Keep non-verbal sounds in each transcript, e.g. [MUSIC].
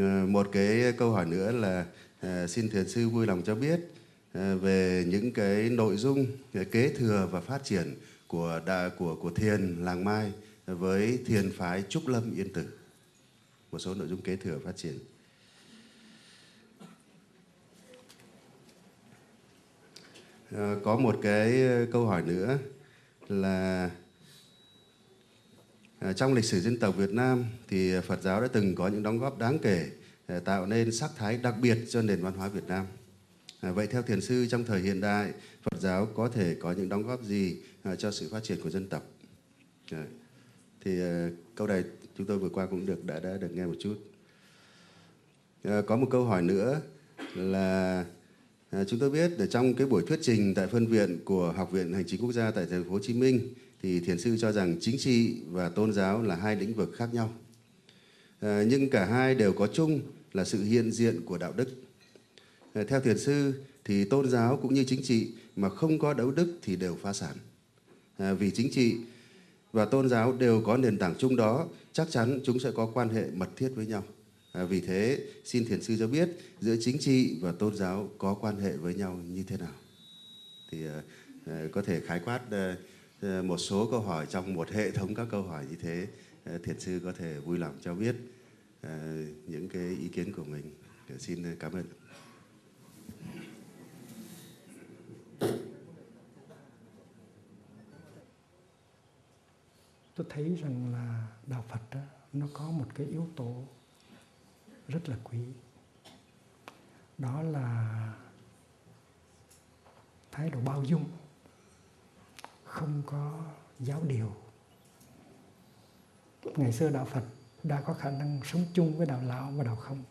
Ờ, một cái câu hỏi nữa là ờ, xin thiền sư vui lòng cho biết ờ, về những cái nội dung kế thừa và phát triển của đà, của của thiền làng Mai với thiền phái Trúc Lâm Yên Tử. Một số nội dung kế thừa phát triển. Có một cái câu hỏi nữa là Ờ, trong lịch sử dân tộc Việt Nam thì Phật giáo đã từng có những đóng góp đáng kể ờ, tạo nên sắc thái đặc biệt cho nền văn hóa Việt Nam. Ờ, vậy theo thiền sư trong thời hiện đại, Phật giáo có thể có những đóng góp gì cho sự phát triển của dân tộc? Dạ. Thì câu này chúng tôi vừa qua cũng được đã đã được nghe một chút. Có một câu hỏi nữa là chúng tôi biết ở trong cái buổi thuyết trình tại phân viện của Học viện Hành chính Quốc gia tại thành phố Hồ Chí Minh thì thiền sư cho rằng chính trị và tôn giáo là hai lĩnh vực khác nhau. À, nhưng cả hai đều có chung là sự hiện diện của đạo đức. À, theo thiền sư thì tôn giáo cũng như chính trị mà không có đạo đức thì đều phá sản. À, vì chính trị và tôn giáo đều có nền tảng chung đó chắc chắn chúng sẽ có quan hệ mật thiết với nhau. À, vì thế xin thiền sư cho biết giữa chính trị và tôn giáo có quan hệ với nhau như thế nào. Thì à, có thể khái quát à, Ờ, một số câu hỏi trong một hệ thống các câu hỏi như thế ờ, thiền sư có thể vui lòng cho biết ờ, những cái ý kiến của mình. Dạ, xin cảm ơn. Tôi thấy rằng là đạo Phật đó, nó có một cái yếu tố rất là quý. Đó là thái độ bao dung không có giáo điều. Ngày xưa đạo phật đã có khả năng sống chung với đạo lão và đạo không.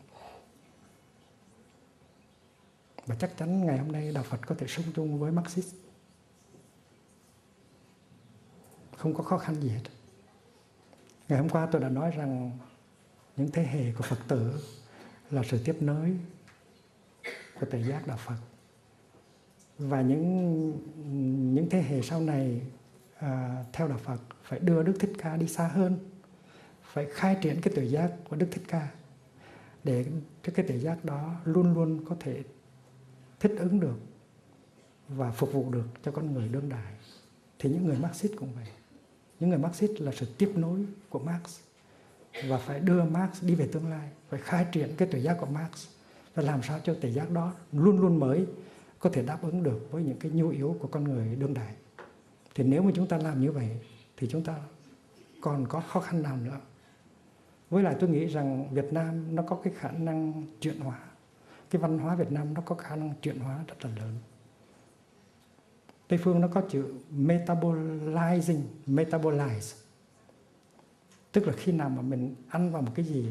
Và chắc chắn ngày hôm nay đạo phật có thể sống chung với marxist. Không có khó khăn gì hết. Ngày hôm qua tôi đã nói rằng những thế hệ của phật tử là sự tiếp nối của tự giác đạo phật và những những thế hệ sau này à, theo đạo Phật phải đưa Đức Thích Ca đi xa hơn. Phải khai triển cái tự giác của Đức Thích Ca để cho cái tự giác đó luôn luôn có thể thích ứng được và phục vụ được cho con người đương đại. Thì những người Marxist cũng vậy. Những người Marxist là sự tiếp nối của Marx và phải đưa Marx đi về tương lai phải khai triển cái tự giác của Marx và làm sao cho tự giác đó luôn luôn mới có thể đáp ứng được với những cái nhu yếu của con người đương đại. Thì nếu mà chúng ta làm như vậy, thì chúng ta còn có khó khăn nào nữa? Với lại tôi nghĩ rằng Việt Nam nó có cái khả năng chuyển hóa. Cái văn hóa Việt Nam nó có khả năng chuyển hóa rất là lớn. Tây phương nó có chữ metabolizing, metabolize. Tức là khi nào mà mình ăn vào một cái gì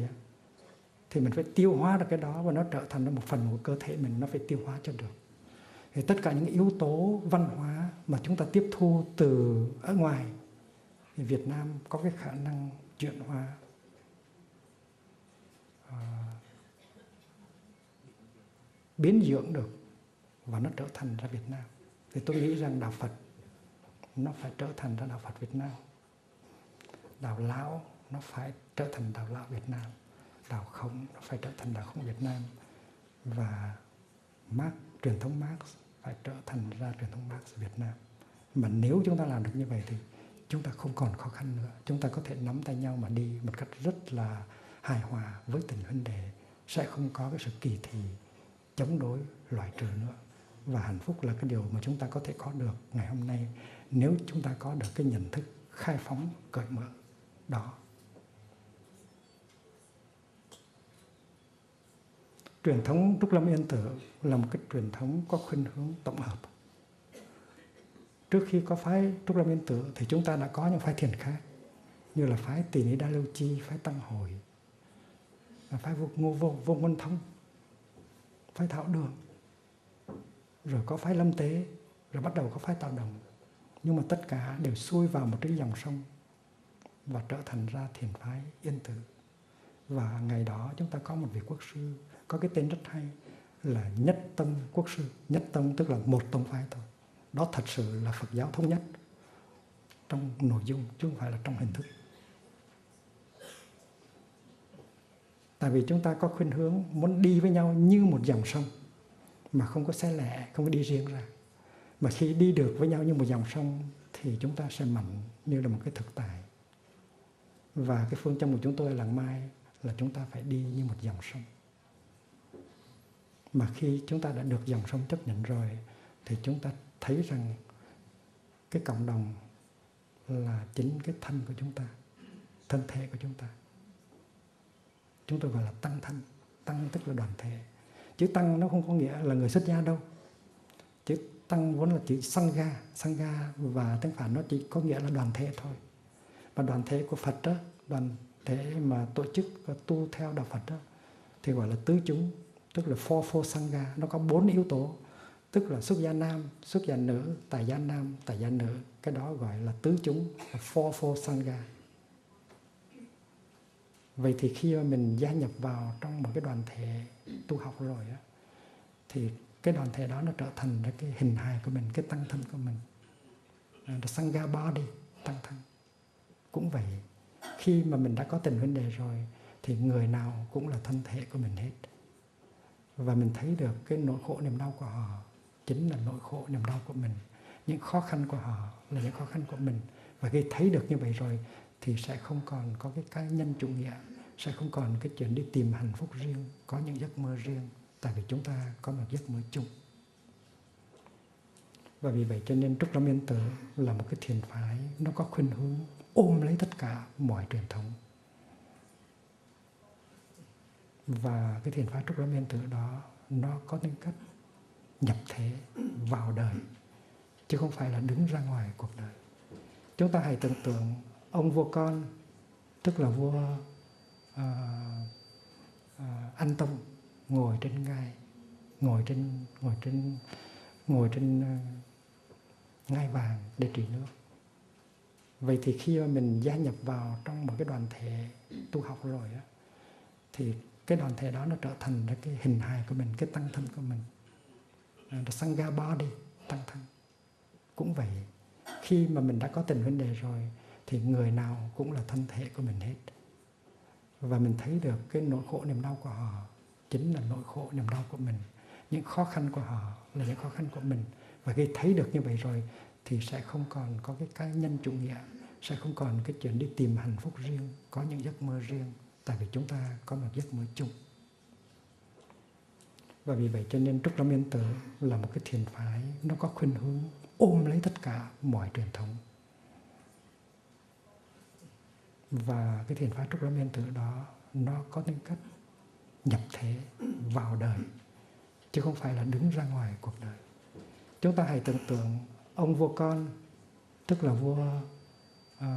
thì mình phải tiêu hóa được cái đó và nó trở thành một phần của cơ thể mình, nó phải tiêu hóa cho được thì tất cả những yếu tố văn hóa mà chúng ta tiếp thu từ ở ngoài thì Việt Nam có cái khả năng chuyển hóa. Uh, biến dưỡng được và nó trở thành ra Việt Nam. Thì tôi nghĩ rằng đạo Phật nó phải trở thành ra đạo Phật Việt Nam. Đạo lão nó phải trở thành đạo lão Việt Nam. Đạo không nó phải trở thành đạo không Việt Nam. Và Marx truyền thống Marx phải trở thành ra truyền thống Marx Việt Nam. Mà nếu chúng ta làm được như vậy thì chúng ta không còn khó khăn nữa. Chúng ta có thể nắm tay nhau mà đi một cách rất là hài hòa với tình huynh đệ sẽ không có cái sự kỳ thị, chống đối, loại trừ nữa. Và hạnh phúc là cái điều mà chúng ta có thể có được ngày hôm nay nếu chúng ta có được cái nhận thức khai phóng, cởi mở. Đó. Truyền thống Trúc Lâm Yên Tử là một cái truyền thống có khuynh hướng tổng hợp. Trước khi có phái Trúc Lâm Yên Tử thì chúng ta đã có những phái thiền khác như là phái Tỳ Ni Đa Lưu Chi, phái Tăng Hội, phái Vô Ngô Vô, Vô Ngôn Thông, phái Thảo Đường, rồi có phái Lâm Tế, rồi bắt đầu có phái Tạo Đồng. Nhưng mà tất cả đều xuôi vào một cái dòng sông và trở thành ra thiền phái Yên Tử. Và ngày đó chúng ta có một vị quốc sư có cái tên rất hay là nhất tâm quốc sư. Nhất tâm tức là một tông phái thôi. Đó thật sự là phật giáo thống nhất trong nội dung chứ không phải là trong hình thức. Tại vì chúng ta có khuynh hướng muốn đi với nhau như một dòng sông mà không có xe lẻ, không có đi riêng ra. Mà khi đi được với nhau như một dòng sông thì chúng ta sẽ mạnh như là một cái thực tại. Và cái phương châm của chúng tôi là mai là chúng ta phải đi như một dòng sông mà khi chúng ta đã được dòng sông chấp nhận rồi, thì chúng ta thấy rằng cái cộng đồng là chính cái thân của chúng ta, thân thể của chúng ta. Chúng tôi gọi là tăng thân. Tăng tức là đoàn thể. Chữ tăng nó không có nghĩa là người xuất gia đâu. Chữ tăng vốn là chữ sangha sangha và tiếng phạn nó chỉ có nghĩa là đoàn thể thôi. Và đoàn thể của phật đó đoàn thể mà tổ chức tu theo đạo phật đó thì gọi là tứ chúng tức là four four sangha nó có bốn yếu tố. Tức là xuất gia nam, xuất gia nữ tài gia nam tài gia nữ. Cái đó gọi là tứ chúng four four sangha vậy thì khi mà mình gia nhập vào trong một cái đoàn thể tu học rồi á, thì cái đoàn thể đó nó trở thành ra cái hình hài của mình, cái tăng thân của mình. Là sangha body, tăng thân. Cũng vậy, khi mà mình đã có tình huynh đệ rồi, thì người nào cũng là thân thể của mình hết và mình thấy được cái nỗi khổ niềm đau của họ chính là nỗi khổ niềm đau của mình. Những khó khăn của họ là những khó khăn của mình. Và khi thấy được như vậy rồi thì sẽ không còn có cái cá nhân chủ nghĩa, sẽ không còn cái chuyện đi tìm hạnh phúc riêng, có những giấc mơ riêng. Tại vì chúng ta có một giấc mơ chung. Và vì vậy cho nên Trúc Lâm Yên Tử là một cái thiền phái, nó có khuynh hướng ôm lấy tất cả mọi truyền thống và cái thiền phái Trúc Lâm Yên Tử đó nó có tính cách nhập thế vào đời chứ không phải là đứng ra ngoài cuộc đời. Chúng ta hãy tưởng tượng ông vua con tức là vua ờ, ờ, uh, uh, anh tông ngồi trên ngai ngồi trên ngồi trên ngồi trên uh, ngai vàng để trị nước. Vậy thì khi mà mình gia nhập vào trong một cái đoàn thể tu học rồi á thì cái đoàn thể đó nó trở thành cái hình hài của mình, cái tăng thân của mình. Là sangha body tăng thân. Cũng vậy, khi mà mình đã có tình vấn đề rồi, thì người nào cũng là thân thể của mình hết. Và mình thấy được cái nỗi khổ niềm đau của họ chính là nỗi khổ niềm đau của mình. Những khó khăn của họ là những khó khăn của mình. Và khi thấy được như vậy rồi, thì sẽ không còn có cái cá nhân chủ nghĩa, sẽ không còn cái chuyện đi tìm hạnh phúc riêng, có những giấc mơ riêng tại vì chúng ta có một giấc mơ chung. Và vì vậy cho nên Trúc Lâm Yên Tử là một cái thiền phái nó có khuynh hướng ôm lấy tất cả mọi truyền thống. Và cái thiền phái Trúc Lâm Yên Tử đó nó có tính cách nhập thế vào đời chứ không phải là đứng ra ngoài cuộc đời. Chúng ta hãy tưởng tượng ông vua con tức là vua ờ, ờ,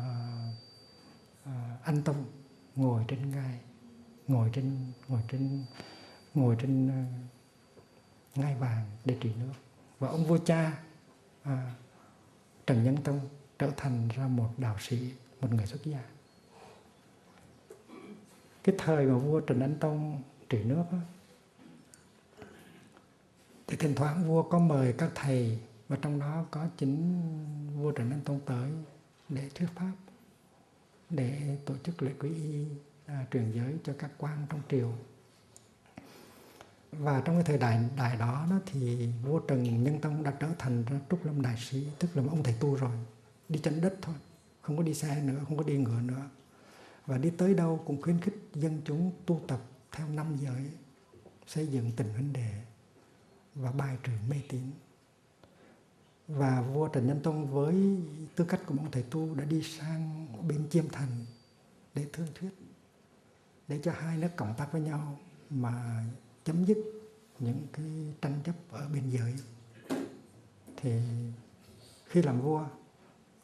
uh, uh, anh tông ngồi trên ngai ngồi trên ngồi trên ngồi trên uh, ngai vàng để trị nước. Và ông vua cha à, Trần Nhân Tông trở thành ra một đạo sĩ một người xuất gia. Cái thời mà vua Trần Anh Tông trị nước đó, thì thỉnh thoảng vua có mời các thầy và trong đó có chính vua Trần Anh Tông tới để thuyết pháp để tổ chức lễ quý y à, truyền giới cho các quan trong triều. Và trong cái thời đại đại đó, đó thì vua Trần Nhân Tông đã trở thành ra Trúc Lâm Đại Sĩ tức là một ông thầy tu rồi. Đi chân đất thôi không có đi xe nữa không có đi ngựa nữa. Và đi tới đâu cũng khuyến khích dân chúng tu tập theo năm giới xây dựng tình huynh đệ và bài trừ mê tín và vua Trần Nhân Tông với tư cách của một thầy tu đã đi sang bên Chiêm Thành để thương thuyết để cho hai nước cộng tác với nhau mà chấm dứt những cái tranh chấp ở biên giới thì khi làm vua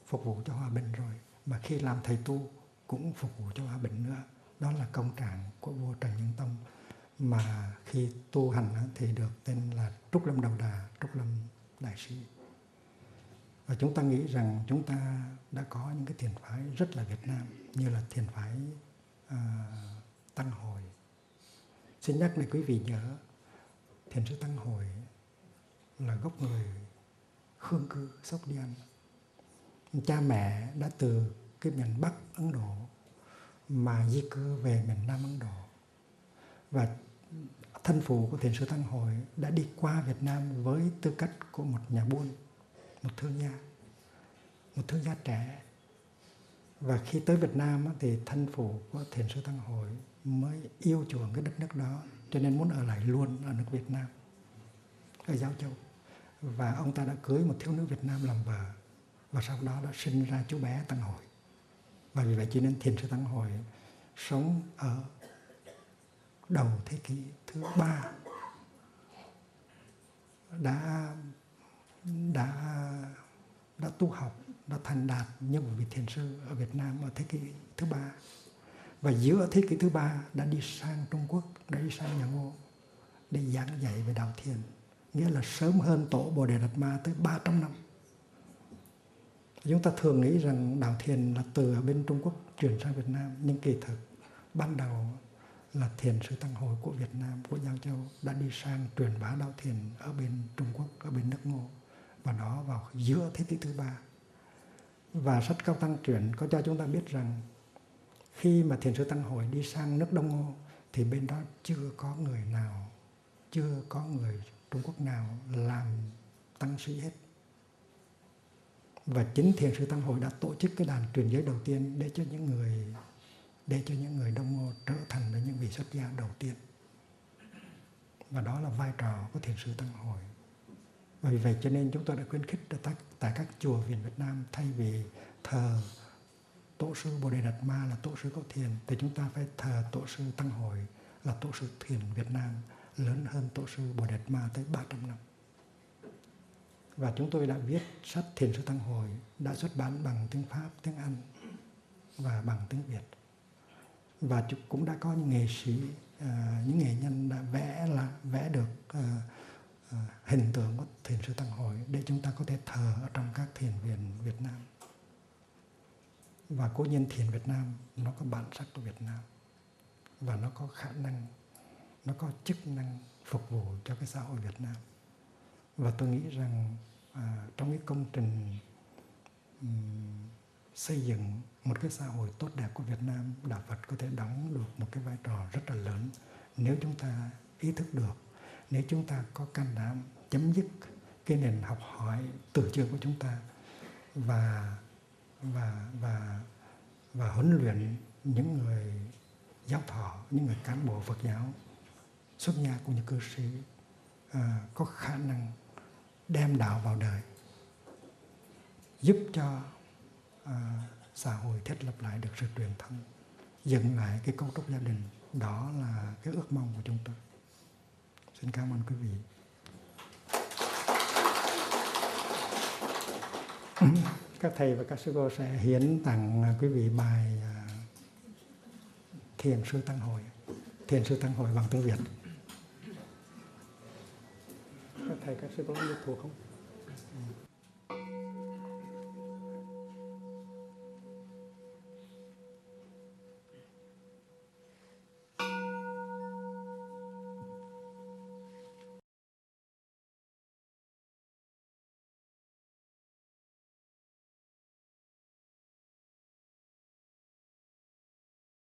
phục vụ cho hòa bình rồi mà khi làm thầy tu cũng phục vụ cho hòa bình nữa đó là công trạng của vua Trần Nhân Tông mà khi tu hành thì được tên là Trúc Lâm Đầu Đà, Trúc Lâm Đại Sĩ. Và chúng ta nghĩ rằng chúng ta đã có những cái thiền phái rất là Việt Nam như là thiền phái uh, Tăng hồi. Xin nhắc lại quý vị nhớ thiền sư Tăng hồi là gốc người Khương Cư, Sóc Điên. Cha mẹ đã từ cái miền Bắc Ấn Độ mà di cư về miền Nam Ấn Độ và thân phụ của thiền sư Tăng hồi đã đi qua Việt Nam với tư cách của một nhà buôn, một thương gia, một thương gia trẻ. Và khi tới Việt Nam thì thân phụ của thiền sư Tăng Hội mới yêu chuộng cái đất nước đó cho nên muốn ở lại luôn ở nước Việt Nam ở Giao Châu và ông ta đã cưới một thiếu nữ Việt Nam làm vợ và sau đó đã sinh ra chú bé Tăng Hội và vì vậy cho nên thiền sư Tăng Hội sống ở đầu thế kỷ thứ ba đã đã đã tu học, đã thành đạt như một vị thiền sư ở Việt Nam ở thế kỷ thứ ba. Và giữa thế kỷ thứ ba đã đi sang Trung Quốc, đã đi sang nhà Ngô để giảng dạy về đạo thiền, nghĩa là sớm hơn tổ Bồ Đề Đạt Ma tới 300 năm. Chúng ta thường nghĩ rằng đạo thiền là từ ở bên Trung Quốc chuyển sang Việt Nam, nhưng kỳ thực ban đầu là thiền sư tăng hội của Việt Nam, của giang Châu đã đi sang truyền bá đạo thiền ở bên Trung Quốc ở bên nước Ngô và đó vào giữa thế kỷ thứ ba. Và sách cao tăng truyền có cho chúng ta biết rằng khi mà thiền sư tăng hội đi sang nước Đông Ngô, thì bên đó chưa có người nào, chưa có người Trung Quốc nào làm tăng sĩ hết. Và chính thiền sư tăng hội đã tổ chức cái đàn truyền giới đầu tiên để cho những người, để cho những người đông ngô trở thành là những vị xuất gia đầu tiên. Và đó là vai trò của thiền sư tăng hội và vì vậy cho nên chúng tôi đã khuyến khích tại, tại các chùa viện Việt Nam thay vì thờ tổ sư Bồ Đề Đạt Ma là tổ sư Có Thiền thì chúng ta phải thờ tổ sư Tăng Hội là tổ sư Thiền Việt Nam lớn hơn tổ sư Bồ Đề Đạt Ma tới 300 năm. Và chúng tôi đã viết sách Thiền sư Tăng Hội đã xuất bản bằng tiếng Pháp, tiếng Anh và bằng tiếng Việt. Và cũng đã có những nghệ sĩ, à, những nghệ nhân đã vẽ là vẽ được à, hình tượng của Thiền sư Tăng Hội để chúng ta có thể thờ ở trong các thiền viện Việt Nam. Và cố nhiên thiền Việt Nam nó có bản sắc của Việt Nam. Và nó có khả năng nó có chức năng phục vụ cho cái xã hội Việt Nam. Và tôi nghĩ rằng à, trong cái công trình um, xây dựng một cái xã hội tốt đẹp của Việt Nam đạo Phật có thể đóng được một cái vai trò rất là lớn. Nếu chúng ta ý thức được nếu chúng ta có can đảm chấm dứt cái nền học hỏi từ trường của chúng ta và và và và huấn luyện những người giáo thọ những người cán bộ Phật giáo xuất gia cũng như cư sĩ à, có khả năng đem đạo vào đời giúp cho à, xã hội thiết lập lại được sự truyền thông dựng lại cái cấu trúc gia đình đó là cái ước mong của chúng tôi xin cảm ơn quý vị. [CLEARS THROAT] Các thầy và các sư cô sẽ hiến tặng à, quý vị bài à, thiền sư tăng hội, thiền sư tăng hội bằng tiếng việt. Các thầy, các sư cô biết thuộc không?